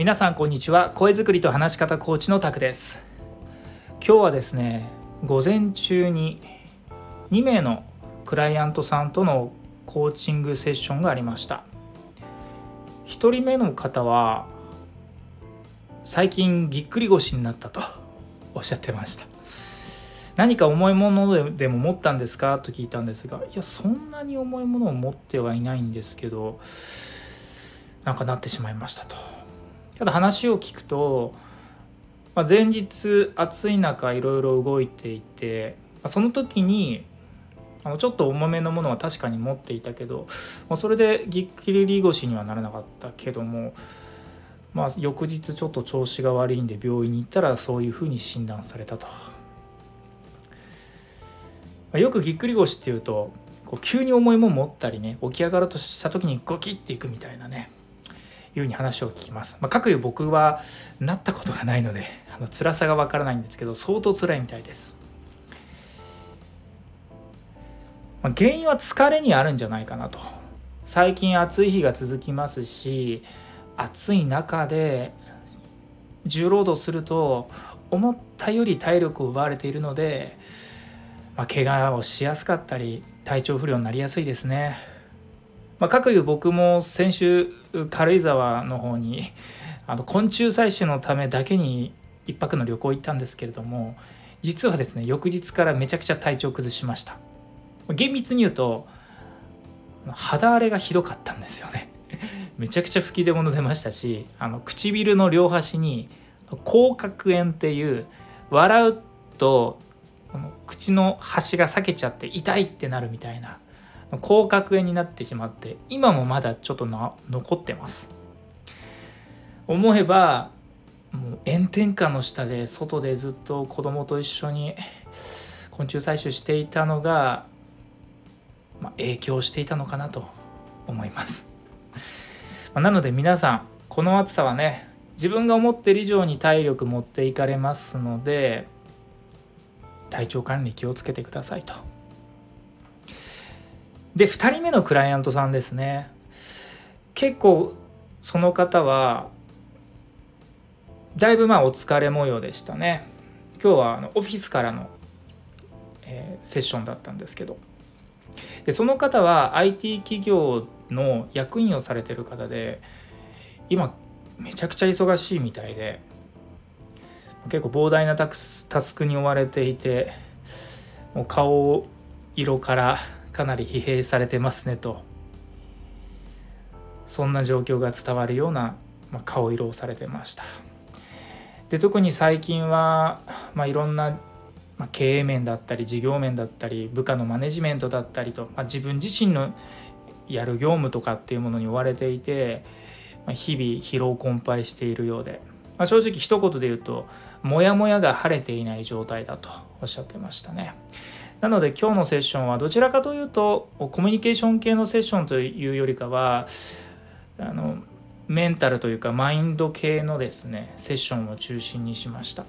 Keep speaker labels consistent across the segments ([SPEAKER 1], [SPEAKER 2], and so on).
[SPEAKER 1] 皆さんこんにちは。声作りと話し方コーチのタクです。今日はですね午前中に2名のクライアントさんとのコーチングセッションがありました。1人目の方は最近ぎっくり腰になったと おっしゃってました。何か重いものでも持ったんですか？と聞いたんですがいやそんなに重いものを持ってはいないんですけどなんかなってしまいましたと。ただ話を聞くと、まあ、前日暑い中いろいろ動いていてまあその時にあのちょっと重めのものは確かに持っていたけどそれでぎっくり腰にはならなかったけどもまあ翌日ちょっと調子が悪いんで病院に行ったらそういうふうに診断されたと。よくぎっくり腰っていうとこう急に重いもん持ったりね起き上がろうとした時にゴキッていくみたいなねいうふうに話を聞きます。まあ、かくいう僕はなったことがないのであの辛さがわからないんですけど相当辛いみたいです。まあ、原因は疲れにあるんじゃないかなと。最近暑い日が続きますし暑い中で重労働すると思ったより体力を奪われているので、まあ、怪我をしやすかったり体調不良になりやすいですね。まあ、かくいう僕も先週軽井沢の方にあの昆虫採取のためだけに1泊の旅行行ったんですけれども実はですね翌日からめちゃくちゃ体調崩しました。厳密に言うと肌荒れがひどかったんですよね。めちゃくちゃ吹き出物出ましたしあの唇の両端に口角炎っていう笑うと口の端が裂けちゃって痛いってなるみたいな広角炎になってしまって今もまだちょっとな残ってます思えばもう炎天下の下で外でずっと子供と一緒に昆虫採集していたのが、まあ、影響していたのかなと思いますなので皆さんこの暑さはね自分が思ってる以上に体力持っていかれますので体調管理気をつけてくださいと。で2人目のクライアントさんですね。結構その方はだいぶまあお疲れ模様でしたね。今日はあのオフィスからの、えー、セッションだったんですけど。でその方は IT 企業の役員をされてる方で今めちゃくちゃ忙しいみたいで結構膨大なタスクに追われていてもう顔色からかなり疲弊されてますねと。そんな状況が伝わるような、ま、顔色をされてました。で特に最近は、まあ、いろんな、ま、経営面だったり事業面だったり部下のマネジメントだったりと、まあ、自分自身のやる業務とかっていうものに追われていて、まあ、日々疲労困憊しているようで、まあ、正直一言で言うとモヤモヤが晴れていない状態だとおっしゃってましたね。なので今日のセッションはどちらかというとコミュニケーション系のセッションというよりかはあのメンタルというかマインド系のですねセッションを中心にしました。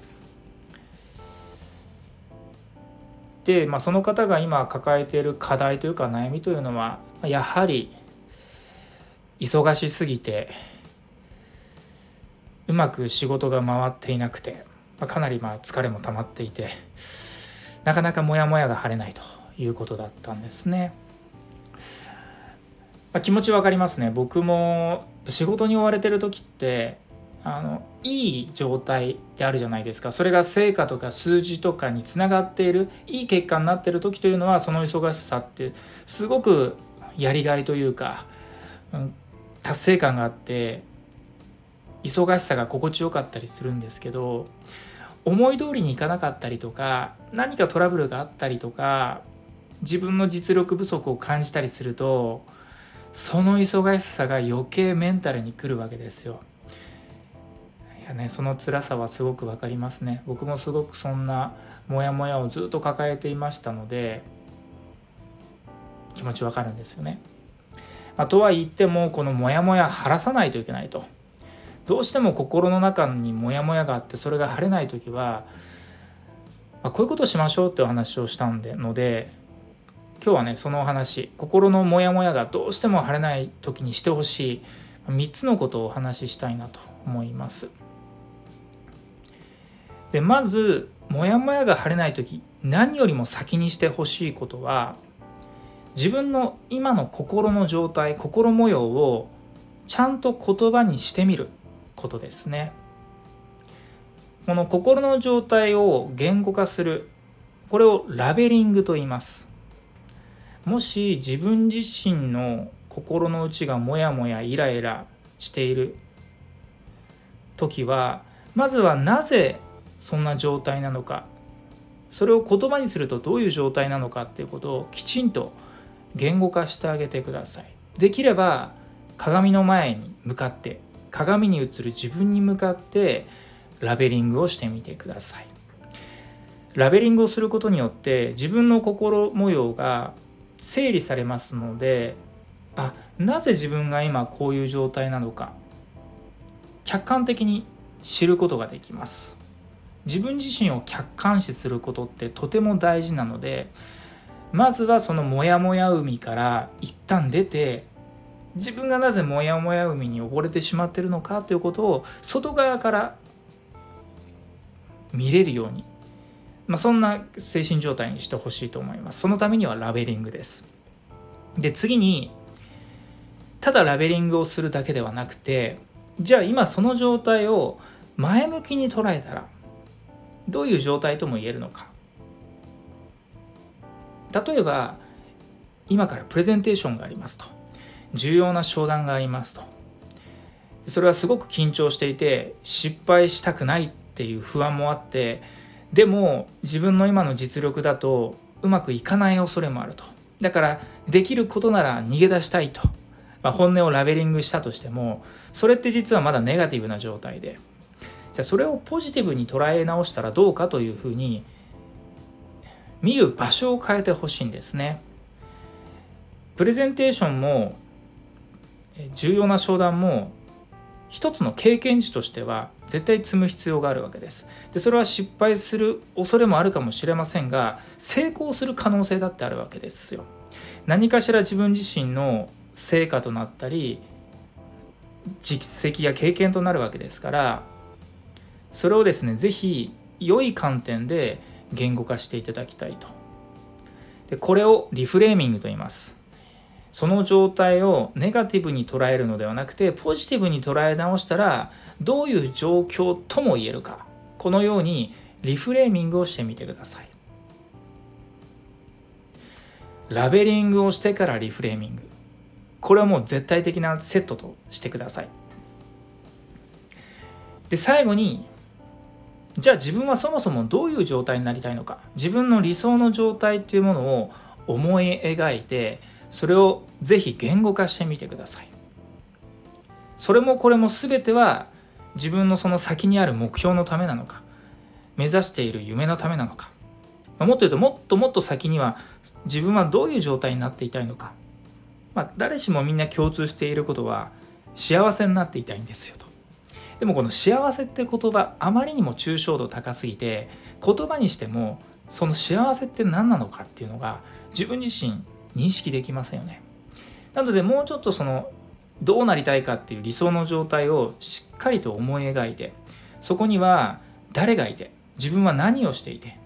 [SPEAKER 1] で、まあ、その方が今抱えている課題というか悩みというのはやはり忙しすぎてうまく仕事が回っていなくて、まあ、かなりまあ疲れも溜まっていてなかなかモヤモヤが晴れないということだったんですね。まあ、気持ちわかりますね僕も仕事に追われてる時ってあのいい状態であるじゃないですかそれが成果とか数字とかにつながっているいい結果になってる時というのはその忙しさってすごくやりがいというか、うん、達成感があって忙しさが心地よかったりするんですけど思い通りにいかなかったりとか何かトラブルがあったりとか自分の実力不足を感じたりするとその忙しさが余計メンタルにくるわけですよ。いやねその辛さはすごく分かりますね。僕もすごくそんなモヤモヤをずっと抱えていましたので気持ちわかるんですよね。まあ、とは言ってもこのモヤモヤ晴らさないといけないと。どうしても心の中にモヤモヤがあってそれが晴れない時は、まあ、こういうことをしましょうってお話をしたんでので今日はねそのお話心のモヤモヤがどうしても晴れない時にしてほしい、3つのことをお話ししたいなと思います。でまずモヤモヤが晴れない時何よりも先にしてほしいことは自分の今の心の状態心模様をちゃんと言葉にしてみる。ことですね。この心の状態を言語化するこれをラベリングと言います。もし自分自身の心の内がモヤモヤイライラしている時はまずはなぜそんな状態なのかそれを言葉にするとどういう状態なのかっていうことをきちんと言語化してあげてください。できれば鏡の前に向かって鏡に映る自分に向かってラベリングをしてみてください。ラベリングをすることによって自分の心模様が整理されますのであなぜ自分が今こういう状態なのか客観的に知ることができます。自分自身を客観視することってとても大事なのでまずはそのモヤモヤ海から一旦出て自分がなぜモヤモヤ海に溺れてしまってるのかということを外側から見れるように、まあ、そんな精神状態にしてほしいと思います。そのためにはラベリングです。で次にただラベリングをするだけではなくてじゃあ今その状態を前向きに捉えたらどういう状態とも言えるのか。例えば今からプレゼンテーションがありますと。重要な商談がありますと。それはすごく緊張していて失敗したくないっていう不安もあってでも自分の今の実力だとうまくいかない恐れもあると。だからできることなら逃げ出したいと、まあ、本音をラベリングしたとしてもそれって実はまだネガティブな状態で。じゃあそれをポジティブに捉え直したらどうかというふうに見る場所を変えてほしいんですね。プレゼンテーションも重要な商談も一つの経験値としては絶対積む必要があるわけです。でそれは失敗する恐れもあるかもしれませんが成功する可能性だってあるわけですよ。何かしら自分自身の成果となったり実績や経験となるわけですからそれをですね是非良い観点で言語化していただきたいとでこれをリフレーミングと言いますその状態をネガティブに捉えるのではなくてポジティブに捉え直したらどういう状況とも言えるか。このようにリフレーミングをしてみてください。ラベリングをしてからリフレーミング。これはもう絶対的なセットとしてください。で最後にじゃあ自分はそもそもどういう状態になりたいのか。自分の理想の状態っていうものを思い描いてそれをぜひ言語化してみてください。それもこれも全ては自分のその先にある目標のためなのか目指している夢のためなのか。もっと言うともっともっと先には自分はどういう状態になっていたいのか、まあ、誰しもみんな共通していることは幸せになっていたいんですよと。でもこの幸せって言葉あまりにも抽象度高すぎて言葉にしてもその幸せって何なのかっていうのが自分自身認識できませんよね。なのでもうちょっとそのどうなりたいかっていう理想の状態をしっかりと思い描いてそこには誰がいて自分は何をしていて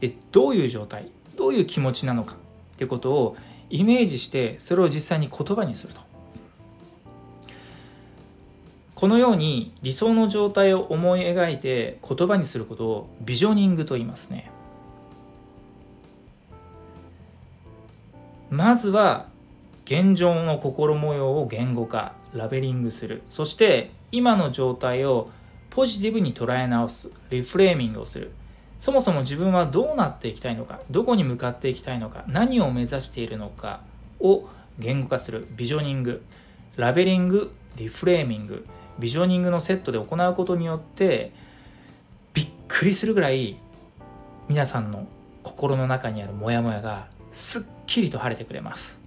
[SPEAKER 1] でどういう状態どういう気持ちなのかっていうことをイメージしてそれを実際に言葉にするとこのように理想の状態を思い描いて言葉にすることをビジョニングと言いますねまずは現状の心模様を言語化ラベリングする。そして今の状態をポジティブに捉え直すリフレーミングをする。そもそも自分はどうなっていきたいのかどこに向かっていきたいのか何を目指しているのかを言語化する。ビジョニング。ラベリングリフレーミング。ビジョニングのセットで行うことによってびっくりするぐらい皆さんの心の中にあるモヤモヤがすっきりと晴れてくれます。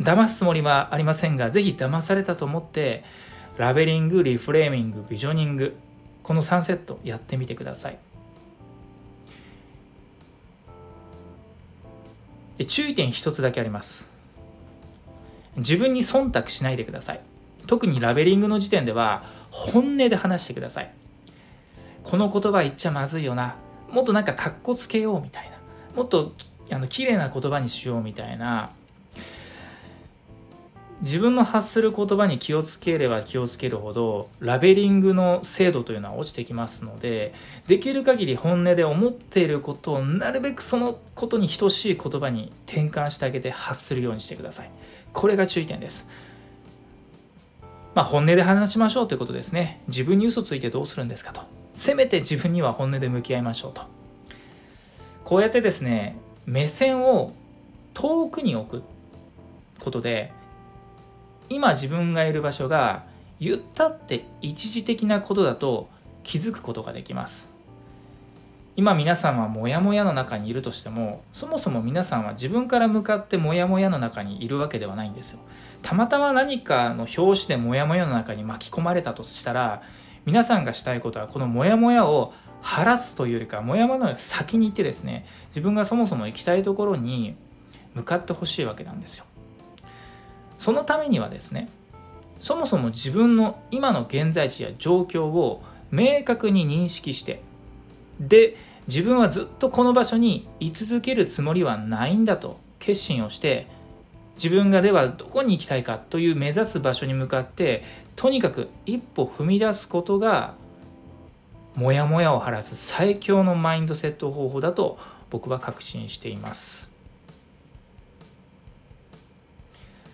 [SPEAKER 1] 騙すつもりはありませんが是非騙されたと思ってラベリングリフレーミングビジョニングこの3セットやってみてください。注意点一つだけあります。自分に忖度しないでください。特にラベリングの時点では本音で話してください。この言葉言っちゃまずいよな。もっとなんかかっこつけようみたいな。もっとあの綺麗な言葉にしようみたいな。自分の発する言葉に気をつければ気をつけるほどラベリングの精度というのは落ちてきますのでできる限り本音で思っていることをなるべくそのことに等しい言葉に転換してあげて発するようにしてください。これが注意点です。まあ本音で話しましょうということですね。自分に嘘ついてどうするんですかと。せめて自分には本音で向き合いましょうと。こうやってですね目線を遠くに置くことで今自分がいる場所が言ったって一時的なことだと気づくことができます。今皆さんはモヤモヤの中にいるとしてもそもそも皆さんは自分から向かってモヤモヤの中にいるわけではないんですよ。たまたま何かの表紙でモヤモヤの中に巻き込まれたとしたら皆さんがしたいことはこのモヤモヤを晴らすというよりかモヤモヤの先に行ってですね自分がそもそも行きたいところに向かってほしいわけなんですよ。そのためにはですねそもそも自分の今の現在地や状況を明確に認識してで自分はずっとこの場所に居続けるつもりはないんだと決心をして自分がではどこに行きたいかという目指す場所に向かってとにかく一歩踏み出すことがモヤモヤを晴らす最強のマインドセット方法だと僕は確信しています。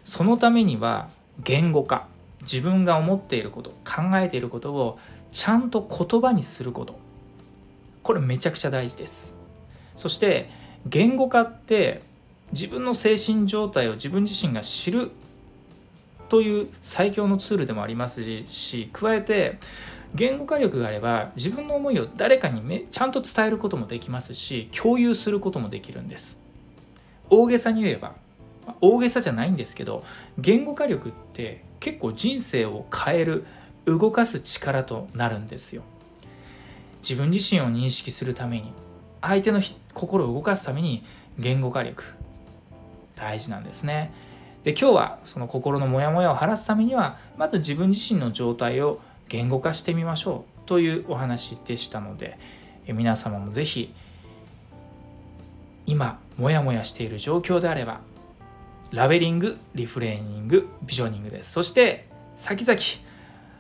[SPEAKER 1] そのためには言語化自分が思っていること考えていることをちゃんと言葉にすることこれめちゃくちゃ大事ですそして言語化って自分の精神状態を自分自身が知るという最強のツールでもありますし加えて言語化力があれば自分の思いを誰かにめちゃんと伝えることもできますし共有することもできるんです。大げさに言えば大げさじゃないんですけど言語化力って結構人生を変える動かす力となるんですよ。自分自身を認識するために相手の心を動かすために言語化力大事なんですね。で今日はその心のモヤモヤを晴らすためにはまず自分自身の状態を言語化してみましょうというお話でしたので皆様も是非今モヤモヤしている状況であればラベリング、リフレーニング、ビジョニングです。そして、先々、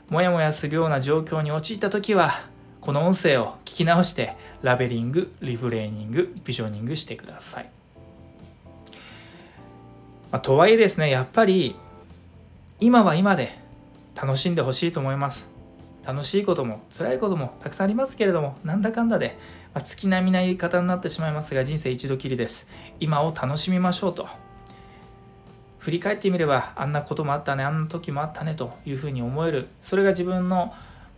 [SPEAKER 1] もやもやするような状況に陥った時は、この音声を聞き直して、ラベリング、リフレーニング、ビジョニングしてください。まあ、とはいえですね、やっぱり、今は今で楽しんでほしいと思います。楽しいことも辛いこともたくさんありますけれども、なんだかんだで、まあ、月並みな言い方になってしまいますが、人生一度きりです。今を楽しみましょうと。振り返ってみればあんなこともあったねあんな時もあったねというふうに思えるそれが自分の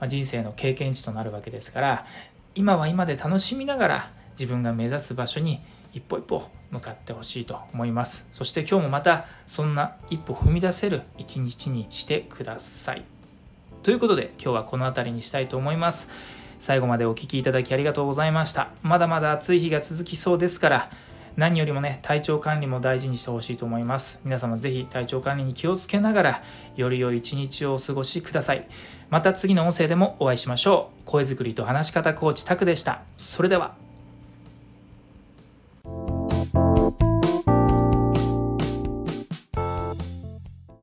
[SPEAKER 1] 人生の経験値となるわけですから今は今で楽しみながら自分が目指す場所に一歩一歩向かってほしいと思いますそして今日もまたそんな一歩踏み出せる一日にしてくださいということで今日はこの辺りにしたいと思います。最後までお聴きいただきありがとうございました。まだまだ暑い日が続きそうですから何よりもね体調管理も大事にしてほしいと思います。皆様ぜひ体調管理に気をつけながらより良い一日をお過ごしください。また次の音声でもお会いしましょう。声作りと話し方コーチタクでした。それでは。